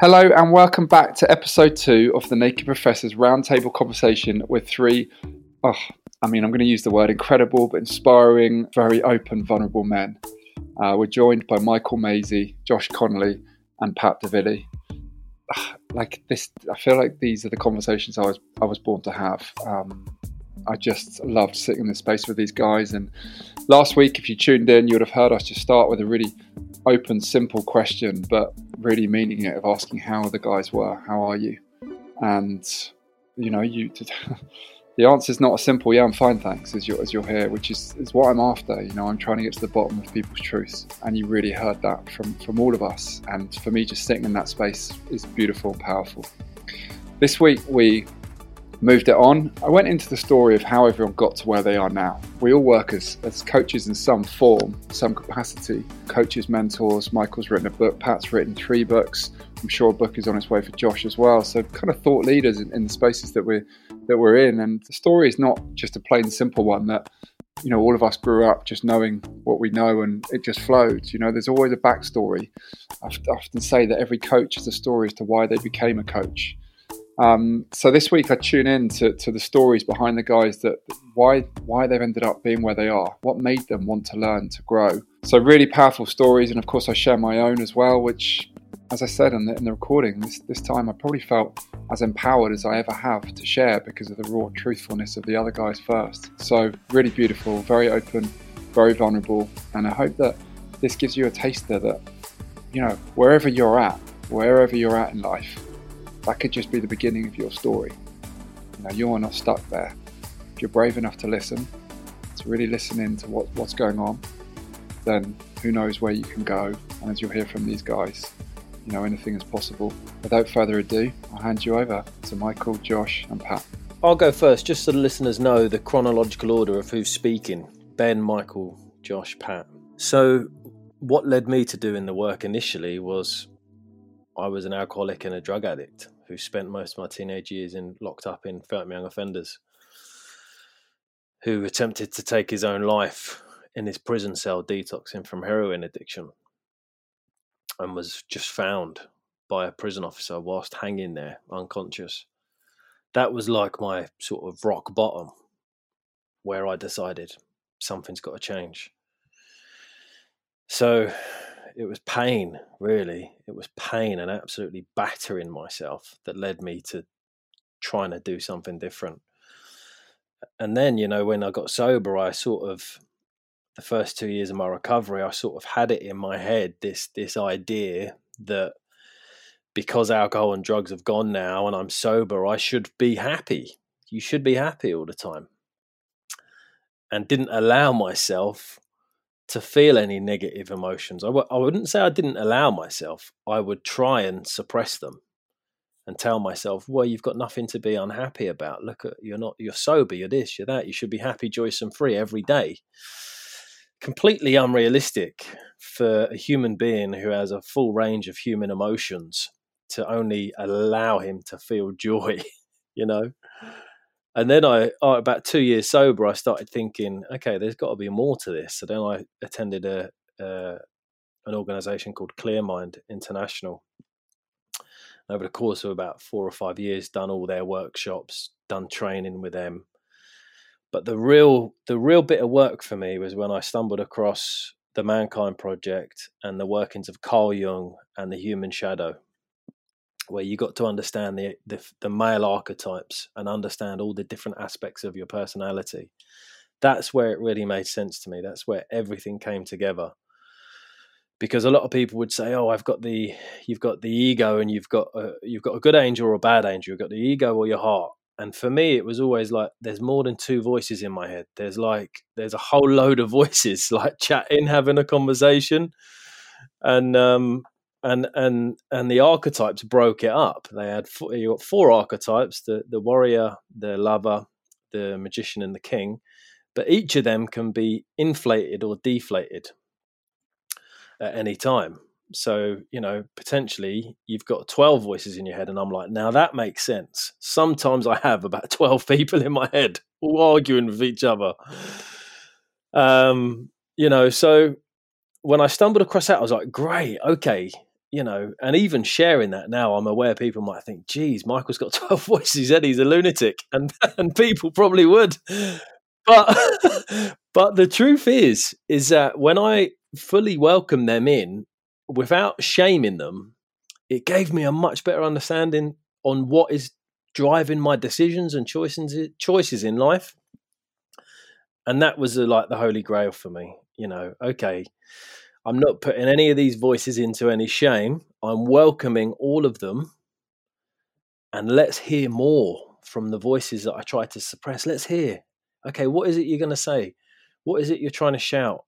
Hello and welcome back to episode two of the Naked Professor's roundtable conversation with three, oh, I mean, I'm going to use the word incredible, but inspiring, very open, vulnerable men. Uh, we're joined by Michael Maisey, Josh Connolly, and Pat Divilly. Ah, Like this, I feel like these are the conversations I was I was born to have. Um, I just loved sitting in the space with these guys. And last week, if you tuned in, you would have heard us just start with a really open, simple question, but really meaning it of asking how the guys were, how are you? And you know, you the answer is not a simple yeah, I'm fine, thanks, as you're as you're here, which is is what I'm after. You know, I'm trying to get to the bottom of people's truths, and you really heard that from from all of us. And for me, just sitting in that space is beautiful and powerful. This week we moved it on. I went into the story of how everyone got to where they are now. We all work as, as coaches in some form, some capacity. Coaches, mentors. Michael's written a book. Pat's written three books. I'm sure a book is on its way for Josh as well. So kind of thought leaders in, in the spaces that we're that we're in. And the story is not just a plain simple one that you know all of us grew up just knowing what we know and it just flowed. You know, there's always a backstory. I often say that every coach has a story as to why they became a coach. Um, so this week I tune in to, to the stories behind the guys that why why they've ended up being where they are, what made them want to learn to grow. So really powerful stories, and of course I share my own as well, which, as I said in the, in the recording, this this time I probably felt as empowered as I ever have to share because of the raw truthfulness of the other guys first. So really beautiful, very open, very vulnerable, and I hope that this gives you a taster that you know wherever you're at, wherever you're at in life that could just be the beginning of your story. You know, you're not stuck there. If you're brave enough to listen, to really listen in to what, what's going on, then who knows where you can go. And as you'll hear from these guys, you know, anything is possible. Without further ado, I'll hand you over to Michael, Josh, and Pat. I'll go first, just so the listeners know the chronological order of who's speaking Ben, Michael, Josh, Pat. So, what led me to doing the work initially was I was an alcoholic and a drug addict who spent most of my teenage years in locked up in Feltham Young Offenders, who attempted to take his own life in his prison cell detoxing from heroin addiction, and was just found by a prison officer whilst hanging there unconscious. That was like my sort of rock bottom, where I decided something's got to change. So it was pain, really. It was pain and absolutely battering myself that led me to trying to do something different. And then, you know, when I got sober, I sort of the first two years of my recovery, I sort of had it in my head this this idea that because alcohol and drugs have gone now and I'm sober, I should be happy. You should be happy all the time. And didn't allow myself to feel any negative emotions. I w- I wouldn't say I didn't allow myself. I would try and suppress them and tell myself, well, you've got nothing to be unhappy about. Look at you're not you're sober, you're this, you're that. You should be happy, joyous, and free every day. Completely unrealistic for a human being who has a full range of human emotions to only allow him to feel joy, you know. And then I, about two years sober, I started thinking, okay, there's got to be more to this. So then I attended a, an organization called Clear Mind International. Over the course of about four or five years, done all their workshops, done training with them. But the real, the real bit of work for me was when I stumbled across the Mankind Project and the workings of Carl Jung and the Human Shadow, where you got to understand the, the the male archetypes and understand all the different aspects of your personality. That's where it really made sense to me. That's where everything came together. Because a lot of people would say, "Oh, I've got the, you've got the ego, and you've got a, you've got a good angel or a bad angel. You've got the ego or your heart." and for me it was always like there's more than two voices in my head there's like there's a whole load of voices like chatting having a conversation and um and and and the archetypes broke it up they had four, you got four archetypes the the warrior the lover the magician and the king but each of them can be inflated or deflated at any time so, you know, potentially you've got 12 voices in your head. And I'm like, now that makes sense. Sometimes I have about 12 people in my head all arguing with each other. Um, you know, so when I stumbled across that, I was like, great, okay, you know, and even sharing that now, I'm aware people might think, geez, Michael's got 12 voices, and he's a lunatic. And, and people probably would. But, but the truth is, is that when I fully welcome them in without shaming them, it gave me a much better understanding on what is driving my decisions and choices choices in life. And that was like the holy grail for me. You know, okay, I'm not putting any of these voices into any shame. I'm welcoming all of them. And let's hear more from the voices that I try to suppress. Let's hear. Okay, what is it you're going to say? What is it you're trying to shout?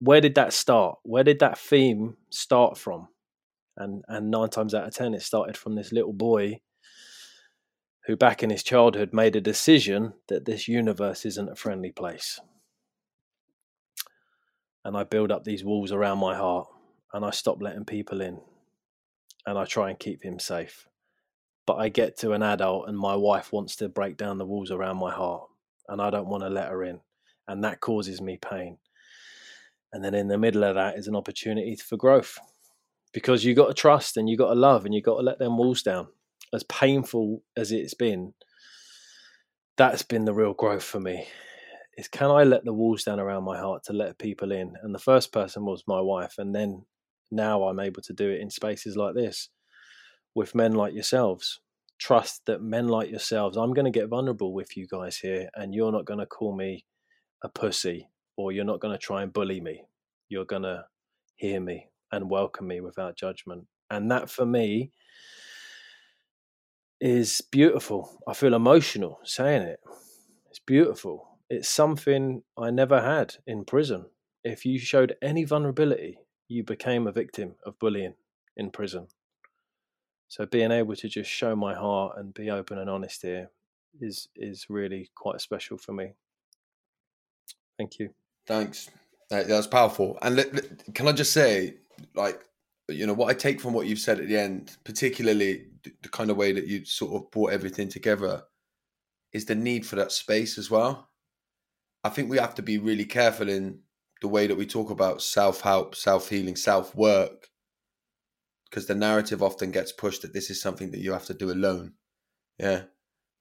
where did that start? Where did that theme start from? And and nine times out of ten, it started from this little boy who, back in his childhood, made a decision that this universe isn't a friendly place. And I build up these walls around my heart, and I stop letting people in, and I try and keep him safe. But I get to an adult, and my wife wants to break down the walls around my heart, and I don't want to let her in, and that causes me pain and then in the middle of that is an opportunity for growth because you got to trust and you got to love and you got to let them walls down. As painful as it's been, that's been the real growth for me. Is can I let the walls down around my heart to let people in? And the first person was my wife, and then now I'm able to do it in spaces like this with men like yourselves. Trust that men like yourselves, I'm going to get vulnerable with you guys here, and you're not going to call me a pussy or you're not going to try and bully me. You're going to hear me and welcome me without judgment. And that for me is beautiful. I feel emotional saying it. It's beautiful. It's something I never had in prison. If you showed any vulnerability, you became a victim of bullying in prison. So being able to just show my heart and be open and honest here is is really quite special for me. Thank you. Thanks. That, That's powerful. And can I just say, like, you know, what I take from what you've said at the end, particularly the kind of way that you sort of brought everything together, is the need for that space as well. I think we have to be really careful in the way that we talk about self help, self healing, self work, because the narrative often gets pushed that this is something that you have to do alone. Yeah.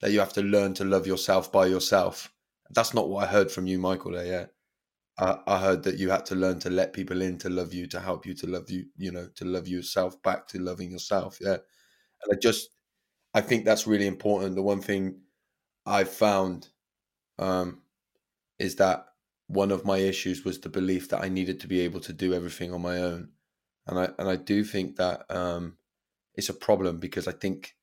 That you have to learn to love yourself by yourself. That's not what I heard from you, Michael, there, yeah. I, I heard that you had to learn to let people in to love you, to help you, to love you, you know, to love yourself back to loving yourself. Yeah. And I just, I think that's really important. The one thing I've found um, is that one of my issues was the belief that I needed to be able to do everything on my own. And I, and I do think that um, it's a problem because I think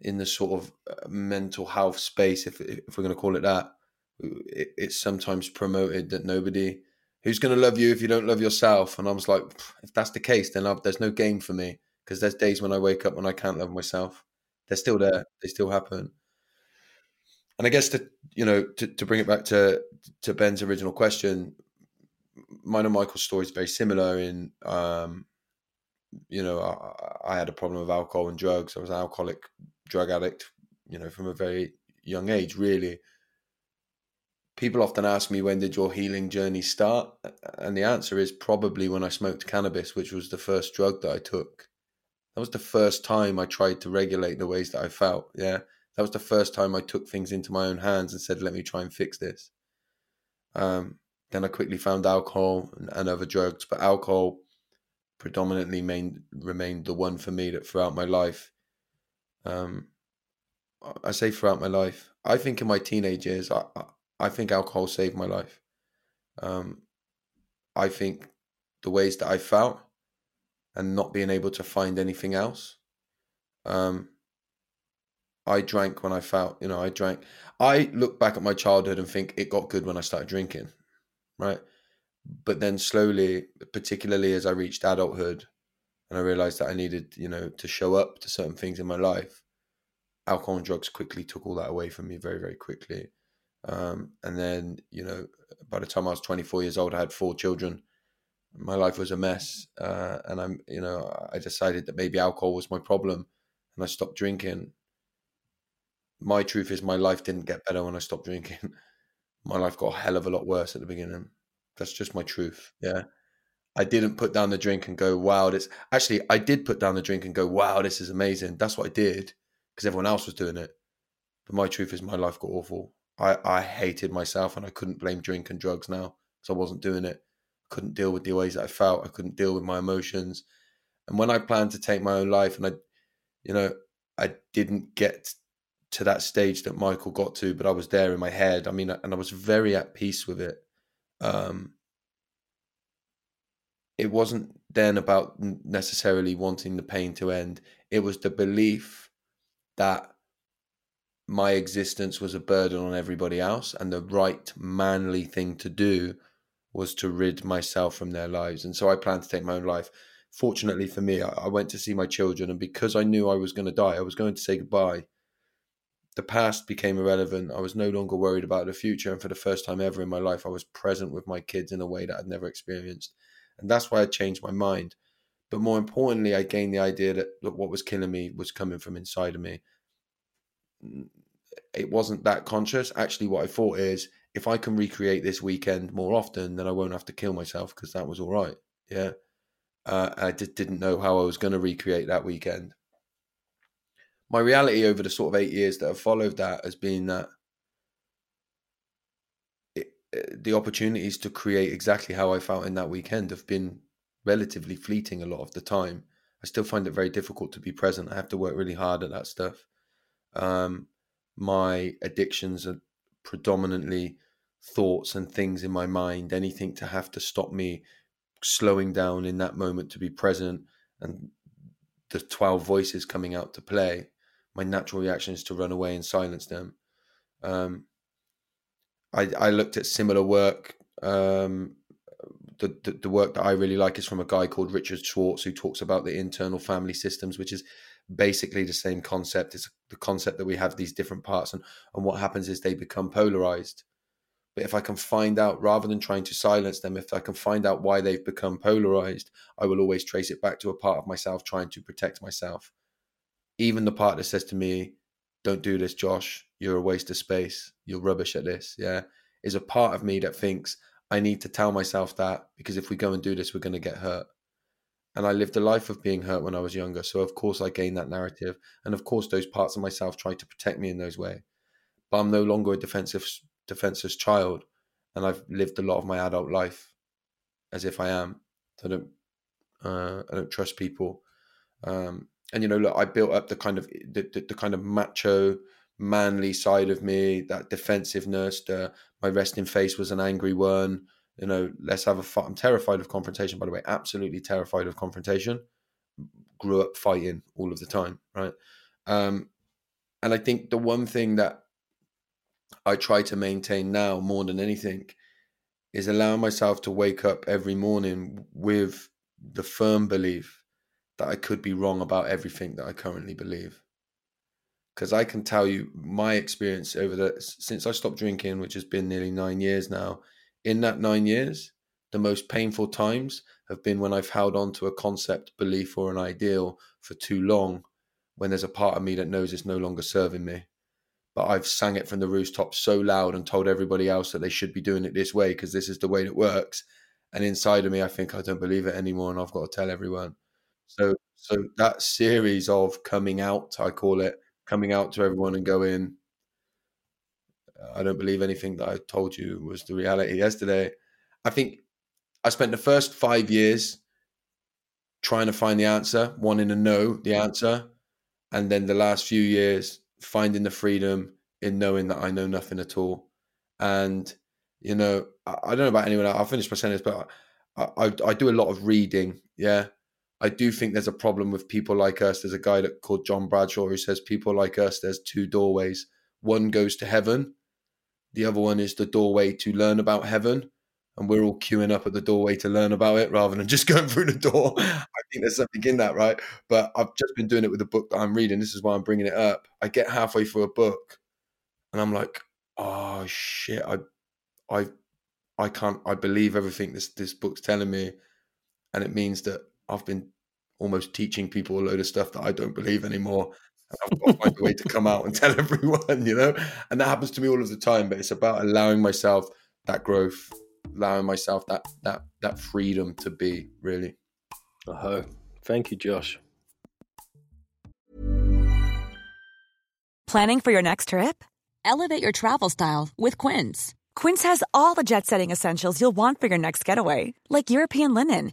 in the sort of uh, mental health space, if, if we're going to call it that, it, it's sometimes promoted that nobody who's going to love you if you don't love yourself. And I was like, if that's the case, then I've, there's no game for me because there's days when I wake up when I can't love myself. They're still there. They still happen. And I guess to you know to, to bring it back to to Ben's original question, mine and Michael's story is very similar. In um, you know, I, I had a problem with alcohol and drugs. I was an alcoholic, drug addict. You know, from a very young age, really people often ask me when did your healing journey start and the answer is probably when i smoked cannabis which was the first drug that i took that was the first time i tried to regulate the ways that i felt yeah that was the first time i took things into my own hands and said let me try and fix this um, then I quickly found alcohol and, and other drugs, but alcohol predominantly main, remained the one for me that throughout my life. Um, I say throughout my life. I think in my teenage years, I, I think alcohol saved my life. Um, I think the ways that I felt and not being able to find anything else. Um, I drank when I felt, you know, I drank. I look back at my childhood and think it got good when I started drinking, right? But then slowly, particularly as I reached adulthood and I realized that I needed, you know, to show up to certain things in my life, alcohol and drugs quickly took all that away from me very, very quickly. Um, and then, you know, by the time I was 24 years old, I had four children. My life was a mess. Uh, and I'm, you know, I decided that maybe alcohol was my problem and I stopped drinking. My truth is, my life didn't get better when I stopped drinking. my life got a hell of a lot worse at the beginning. That's just my truth. Yeah. I didn't put down the drink and go, wow, this actually, I did put down the drink and go, wow, this is amazing. That's what I did because everyone else was doing it. But my truth is, my life got awful. I, I hated myself and I couldn't blame drink and drugs now because I wasn't doing it. I couldn't deal with the ways that I felt. I couldn't deal with my emotions. And when I planned to take my own life and I, you know, I didn't get to that stage that Michael got to, but I was there in my head. I mean, and I was very at peace with it. Um, it wasn't then about necessarily wanting the pain to end. It was the belief that my existence was a burden on everybody else and the right manly thing to do was to rid myself from their lives and so i planned to take my own life fortunately for me i, I went to see my children and because i knew i was going to die i was going to say goodbye the past became irrelevant i was no longer worried about the future and for the first time ever in my life i was present with my kids in a way that i'd never experienced and that's why i changed my mind but more importantly, I gained the idea that, that what was killing me was coming from inside of me. It wasn't that conscious. Actually, what I thought is if I can recreate this weekend more often, then I won't have to kill myself because that was all right. Yeah. Uh, I just didn't know how I was going to recreate that weekend. My reality over the sort of eight years that have followed that has been that it, the opportunities to create exactly how I felt in that weekend have been relatively fleeting a lot of the time. I still find it very difficult to be present. I have to work really hard at that stuff. Um, my addictions are predominantly thoughts and things in my mind, anything to have to stop me slowing down in that moment to be present and the 12 voices coming out to play. My natural reaction is to run away and silence them. Um, I, I looked at similar work um, the, the, the work that I really like is from a guy called Richard Schwartz who talks about the internal family systems, which is basically the same concept. It's the concept that we have these different parts, and and what happens is they become polarized. But if I can find out, rather than trying to silence them, if I can find out why they've become polarized, I will always trace it back to a part of myself trying to protect myself. Even the part that says to me, "Don't do this, Josh. You're a waste of space. You're rubbish at this." Yeah, is a part of me that thinks I need to tell myself that because if we go and do this, we're going to get hurt. And I lived a life of being hurt when I was younger. So, of course, I gained that narrative. And of course, those parts of myself tried to protect me in those ways. But I'm no longer a defensive, defenseless child. And I've lived a lot of my adult life as if I am. I don't, uh, I don't trust people. Um, and, you know, look, I built up the kind of, the, the, the kind of macho, manly side of me, that defensiveness. The, my resting face was an angry one. You know, let's have a fight. I'm terrified of confrontation, by the way. Absolutely terrified of confrontation. Grew up fighting all of the time, right? Um, and I think the one thing that I try to maintain now more than anything is allowing myself to wake up every morning with the firm belief that I could be wrong about everything that I currently believe because I can tell you my experience over the since I stopped drinking, which has been nearly nine years now. In that nine years, the most painful times have been when I've held on to a concept, belief, or an ideal for too long, when there's a part of me that knows it's no longer serving me. But I've sang it from the rooftop so loud and told everybody else that they should be doing it this way because this is the way it works. And inside of me, I think I don't believe it anymore, and I've got to tell everyone. So, so that series of coming out, I call it, coming out to everyone and going, I don't believe anything that I told you was the reality yesterday. I think I spent the first five years trying to find the answer, wanting to know the answer, and then the last few years finding the freedom in knowing that I know nothing at all. And you know, I, I don't know about anyone else. I'll finish my sentence, but I, I, I do a lot of reading. Yeah, I do think there's a problem with people like us. There's a guy that called John Bradshaw who says people like us. There's two doorways. One goes to heaven. The other one is the doorway to learn about heaven and we're all queuing up at the doorway to learn about it rather than just going through the door. I think there's something in that, right? But I've just been doing it with the book that I'm reading. This is why I'm bringing it up. I get halfway through a book, and I'm like, oh shit, I, I, I can't. I believe everything this this book's telling me, and it means that I've been almost teaching people a load of stuff that I don't believe anymore. I've got to find a way to come out and tell everyone, you know. And that happens to me all of the time. But it's about allowing myself that growth allowing myself that that that freedom to be really. Oh, thank you, Josh. Planning for your next trip? Elevate your travel style with Quince. Quince has all the jet-setting essentials you'll want for your next getaway, like European linen,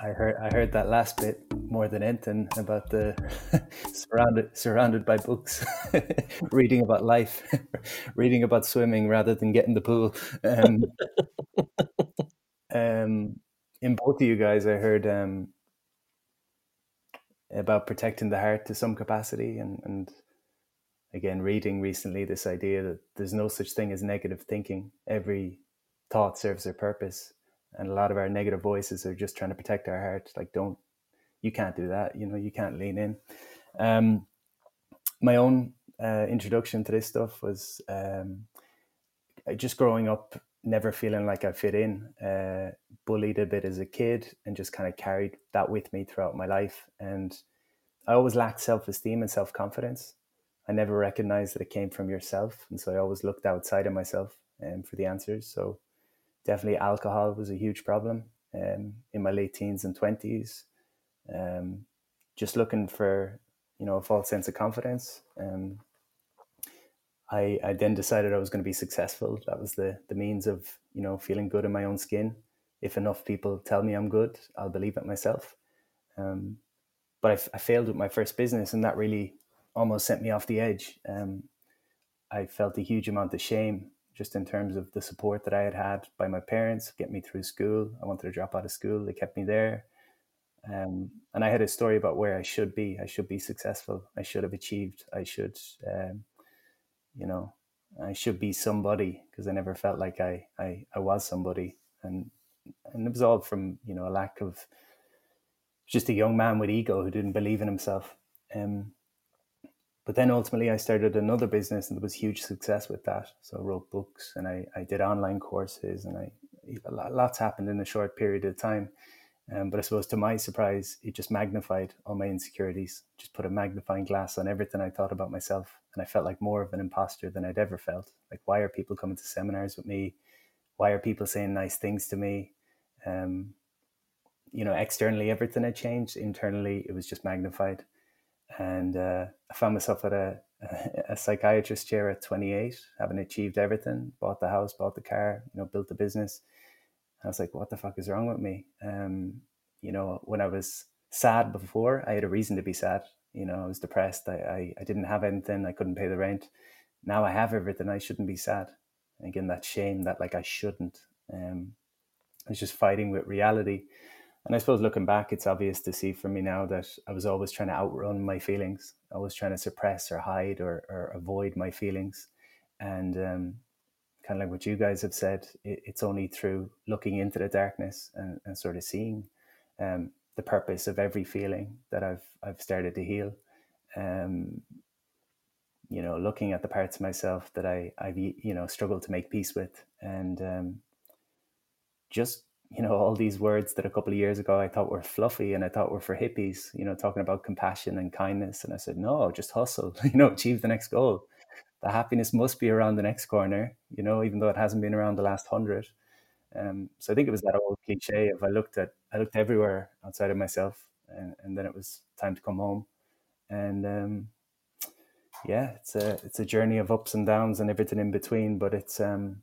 I heard I heard that last bit more than anything about the surrounded surrounded by books, reading about life, reading about swimming rather than getting the pool. Um, um, in both of you guys, I heard um, about protecting the heart to some capacity, and and again, reading recently this idea that there's no such thing as negative thinking. Every thought serves a purpose and a lot of our negative voices are just trying to protect our heart like don't you can't do that you know you can't lean in. Um, my own uh, introduction to this stuff was um, just growing up never feeling like i fit in uh, bullied a bit as a kid and just kind of carried that with me throughout my life. And i always lacked self-esteem and self-confidence. I never recognized that it came from yourself and so i always looked outside of myself um, for the answers. So definitely alcohol was a huge problem um, in my late teens and 20s um, just looking for you know a false sense of confidence um, I, I then decided I was going to be successful. That was the the means of you know feeling good in my own skin. If enough people tell me I'm good I'll believe it myself. Um, but I, I failed with my first business and that really almost sent me off the edge. Um, I felt a huge amount of shame just in terms of the support that I had had by my parents, get me through school. I wanted to drop out of school. They kept me there. Um, and I had a story about where I should be. I should be successful. I should have achieved. I should, um, you know, I should be somebody because I never felt like I, I, I was somebody. And, and it was all from, you know, a lack of just a young man with ego who didn't believe in himself. Um, but then ultimately I started another business and there was huge success with that. So I wrote books and I, I did online courses and I lots happened in a short period of time. Um, but I suppose to my surprise, it just magnified all my insecurities, just put a magnifying glass on everything I thought about myself. And I felt like more of an imposter than I'd ever felt. Like, why are people coming to seminars with me? why are people saying nice things to me? Um, you know, externally everything had changed. Internally, it was just magnified. And uh, I found myself at a, a psychiatrist chair at 28, having achieved everything, bought the house, bought the car, you know, built the business. I was like, what the fuck is wrong with me? Um, you know, when I was sad before, I had a reason to be sad. You know, I was depressed. I, I, I didn't have anything. I couldn't pay the rent. Now I have everything. I shouldn't be sad. again, that shame that like I shouldn't. Um, I was just fighting with reality. And I suppose looking back, it's obvious to see for me now that I was always trying to outrun my feelings. always trying to suppress or hide or, or avoid my feelings. And um, kind of like what you guys have said, it, it's only through looking into the darkness and, and sort of seeing um, the purpose of every feeling that I've I've started to heal. Um, you know, looking at the parts of myself that I I've you know struggled to make peace with, and um, just you know all these words that a couple of years ago I thought were fluffy and I thought were for hippies. You know, talking about compassion and kindness, and I said no, just hustle. You know, achieve the next goal. The happiness must be around the next corner. You know, even though it hasn't been around the last hundred. Um, so I think it was that old cliche of I looked at I looked everywhere outside of myself, and, and then it was time to come home. And um, yeah, it's a it's a journey of ups and downs and everything in between. But it's um,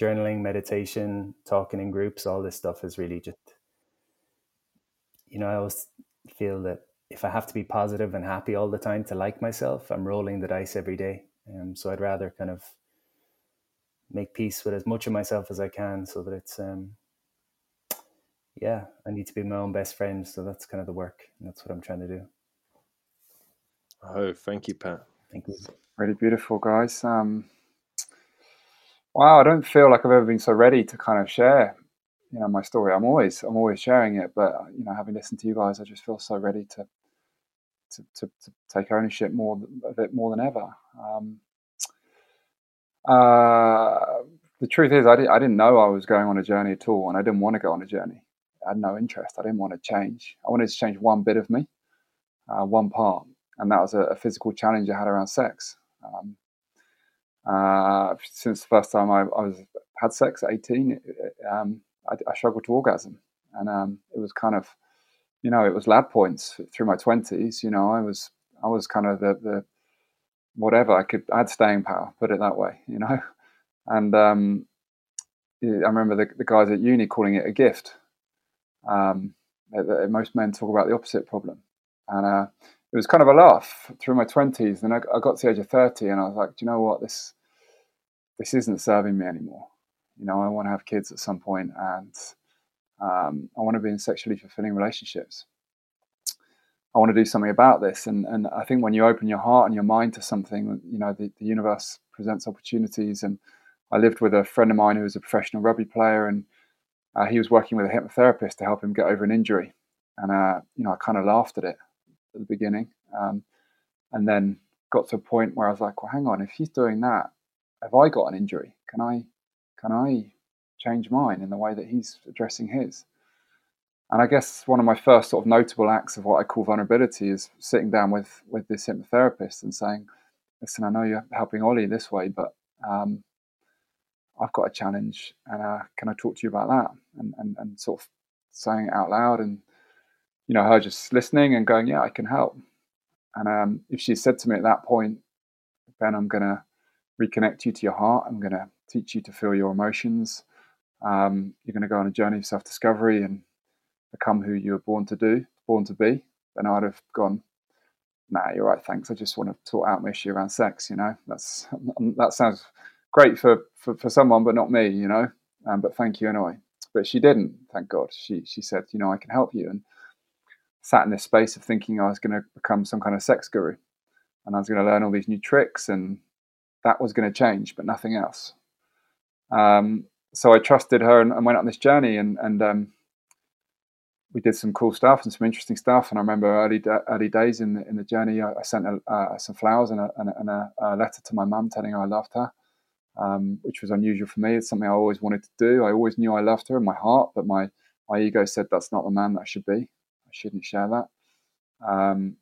journaling, meditation, talking in groups, all this stuff is really just you know I always feel that if I have to be positive and happy all the time to like myself, I'm rolling the dice every day. Um, so I'd rather kind of make peace with as much of myself as I can so that it's um yeah, I need to be my own best friend. So that's kind of the work. And that's what I'm trying to do. Oh, thank you, Pat. Thank you. Really beautiful, guys. Um, wow, I don't feel like I've ever been so ready to kind of share, you know, my story. I'm always, I'm always sharing it, but you know, having listened to you guys, I just feel so ready to, to, to, to take ownership more of it more than ever. Um, uh, the truth is, I, did, I didn't know I was going on a journey at all, and I didn't want to go on a journey. I had no interest. I didn't want to change. I wanted to change one bit of me, uh, one part, and that was a, a, physical challenge I had around sex. Um, uh, since the first time I, I, was had sex at 18, um, I, I, struggled to orgasm, and um, it was kind of, you know, it was lad points through my 20s. You know, I was I was kind of the, the whatever I could. I had staying power, put it that way. You know, and um, I remember the, the guys at uni calling it a gift um, most men talk about the opposite problem. And uh, it was kind of a laugh through my 20s. Then I, I, got to the age of 30 and I was like, do you know what? This, this isn't serving me anymore. You know, I want to have kids at some point and um, I want to be in sexually fulfilling relationships. I want to do something about this. And, and I think when you open your heart and your mind to something, you know, the, the universe presents opportunities. And I lived with a friend of mine who was a professional rugby player and uh, he was working with a hypnotherapist to help him get over an injury, and uh, you know I kind of laughed at it at the beginning, um, and then got to a point where I was like, well, hang on, if he's doing that, have I got an injury? Can I can I change mine in the way that he's addressing his? And I guess one of my first sort of notable acts of what I call vulnerability is sitting down with with this hypnotherapist and saying, "Listen, I know you're helping Ollie this way, but um, I've got a challenge, and uh, can I talk to you about that? And, and and sort of saying it out loud, and you know, her just listening and going, yeah, I can help. And um, if she said to me at that point, Ben, I'm to reconnect you to your heart. I'm going to teach you to feel your emotions. Um, you're going to go on a journey of self discovery and become who you were born to do, born to be. Then I'd have gone, nah, you're right, thanks. I just want to sort out my issue around sex. You know, that's that sounds great for, for, for someone, but not me, you know. Um, but thank you anyway. But she didn't, thank God. She she said, you know, I can help you, and sat in this space of thinking I was going to become some kind of sex guru, and I was going to learn all these new tricks, and that was going to change, but nothing else. Um, so I trusted her and, and, went on this journey, and and um, we did some cool stuff and some interesting stuff. And I remember early early days in the in the journey, I, I sent a, uh, some flowers and, a, and a, a, letter to my mum telling her I loved her um, which was unusual for me. It's something I always wanted to do. I always knew I loved her in my heart, but my my ego said that's not the man that I should be. I shouldn't share that. Um,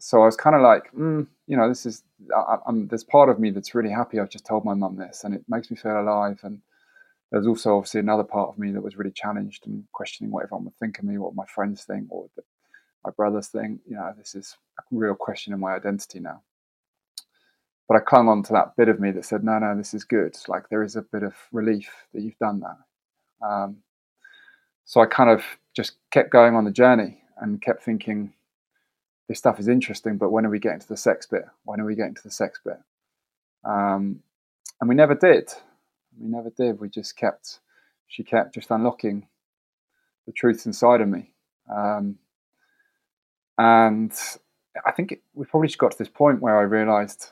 so I was kind of like, mm, you know, this is I, there's part of me that's really happy. I've just told my mum this, and it makes me feel alive. And there's also obviously another part of me that was really challenged and questioning what everyone would think of me, what my friends think, or my brothers think. You know, this is a real question in my identity now. But I clung on to that bit of me that said, no, no, this is good. Like there is a bit of relief that you've done that. Um, so I kind of just kept going on the journey and kept thinking, this stuff is interesting, but when are we getting to the sex bit? When are we getting to the sex bit? Um, and we never did. We never did. We just kept, she kept just unlocking the truths inside of me. Um, and I think it, we probably just got to this point where I realized,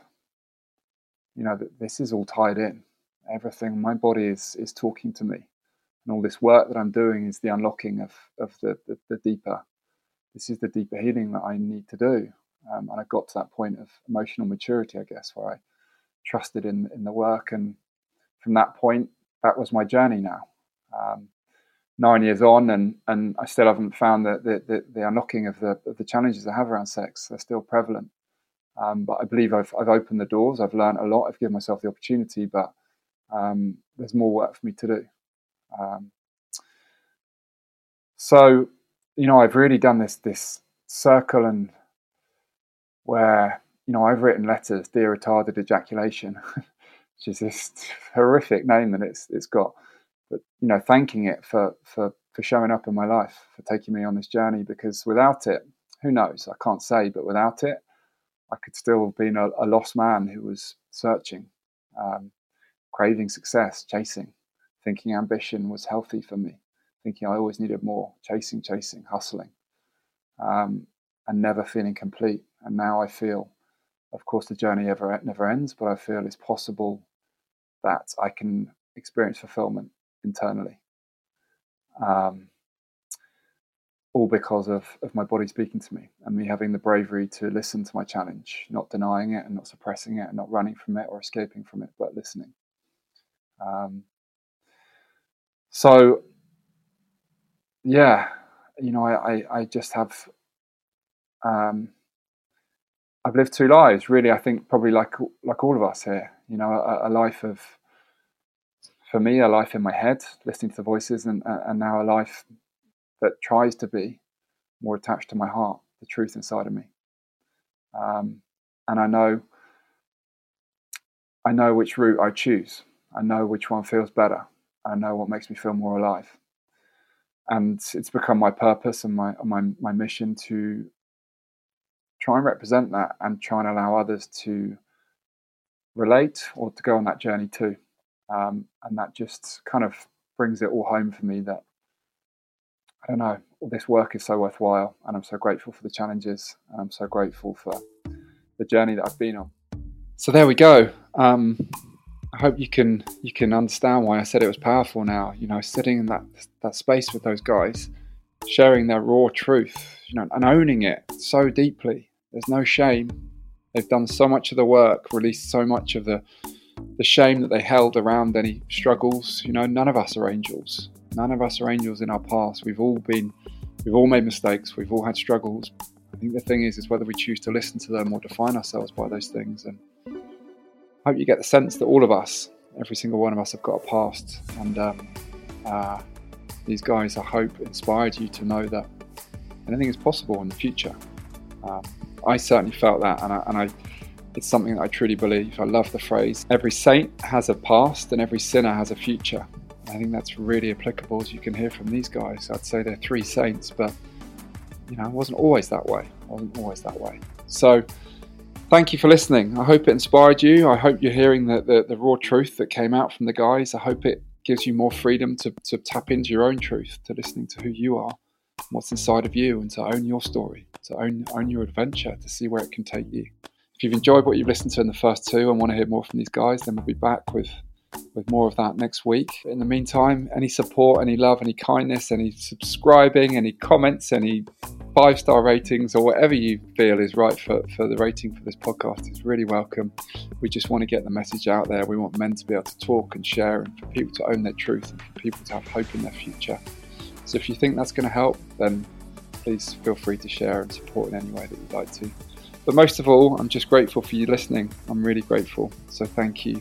you know, that this is all tied in. Everything, my body is is talking to me, and all this work that I'm doing is the unlocking of of the the, the deeper. This is the deeper healing that I need to do, um, and I got to that point of emotional maturity, I guess, where I trusted in in the work, and from that point, that was my journey now. Um, nine years on, and and I still haven't found the the, the, the unlocking of the of the challenges I have around sex. They're still prevalent, um, but I believe I've I've opened the doors. I've learned a lot. I've given myself the opportunity, but um, there's more work for me to do. Um, so, you know, I've really done this this circle and where you know I've written letters, dear retarded ejaculation, which is this horrific name that it's it's got but you know, thanking it for for for showing up in my life, for taking me on this journey. Because without it, who knows? I can't say, but without it, I could still have been a, a lost man who was searching, um, craving success, chasing, thinking ambition was healthy for me, thinking I always needed more, chasing, chasing, hustling, um, and never feeling complete. And now I feel, of course, the journey ever never ends, but I feel it's possible that I can experience fulfillment internally. Um, all because of, of my body speaking to me and me having the bravery to listen to my challenge, not denying it and not suppressing it and not running from it or escaping from it, but listening. Um, so, yeah, you know, I, I, I just have, um, I've lived two lives, really. I think probably like like all of us here, you know, a, a life of for me, a life in my head, listening to the voices, and, and now a life that tries to be more attached to my heart, the truth inside of me. Um, and I know, I know which route I choose. I know which one feels better. I know what makes me feel more alive. And it's become my purpose and my my my mission to try and represent that and try and allow others to relate or to go on that journey too. Um, and that just kind of brings it all home for me that I don't know, all this work is so worthwhile, and I'm so grateful for the challenges, and I'm so grateful for the journey that I've been on. So there we go. Um, I hope you can you can understand why I said it was powerful. Now, you know, sitting in that that space with those guys, sharing their raw truth, you know, and owning it so deeply. There's no shame. They've done so much of the work, released so much of the the shame that they held around any struggles. You know, none of us are angels. None of us are angels in our past. We've all been, we've all made mistakes. We've all had struggles. I think the thing is, is whether we choose to listen to them or define ourselves by those things. And I hope you get the sense that all of us, every single one of us, have got a past. And um, uh, these guys, I hope, inspired you to know that anything is possible in the future. Um, I certainly felt that, and I, and I it's something that I truly believe. I love the phrase every saint has a past and every sinner has a future. I think that's really applicable as you can hear from these guys. I'd say they're three saints, but you know, it wasn't always that way. It wasn't always that way. So thank you for listening. I hope it inspired you. I hope you're hearing the, the, the raw truth that came out from the guys. I hope it gives you more freedom to, to tap into your own truth, to listening to who you are, what's inside of you, and to own your story, to own, own your adventure, to see where it can take you. If you've enjoyed what you've listened to in the first two and want to hear more from these guys, then we'll be back with with more of that next week. In the meantime, any support, any love, any kindness, any subscribing, any comments, any five star ratings, or whatever you feel is right for, for the rating for this podcast is really welcome. We just want to get the message out there. We want men to be able to talk and share and for people to own their truth and for people to have hope in their future. So if you think that's going to help, then please feel free to share and support in any way that you'd like to. But most of all, I'm just grateful for you listening. I'm really grateful. So thank you.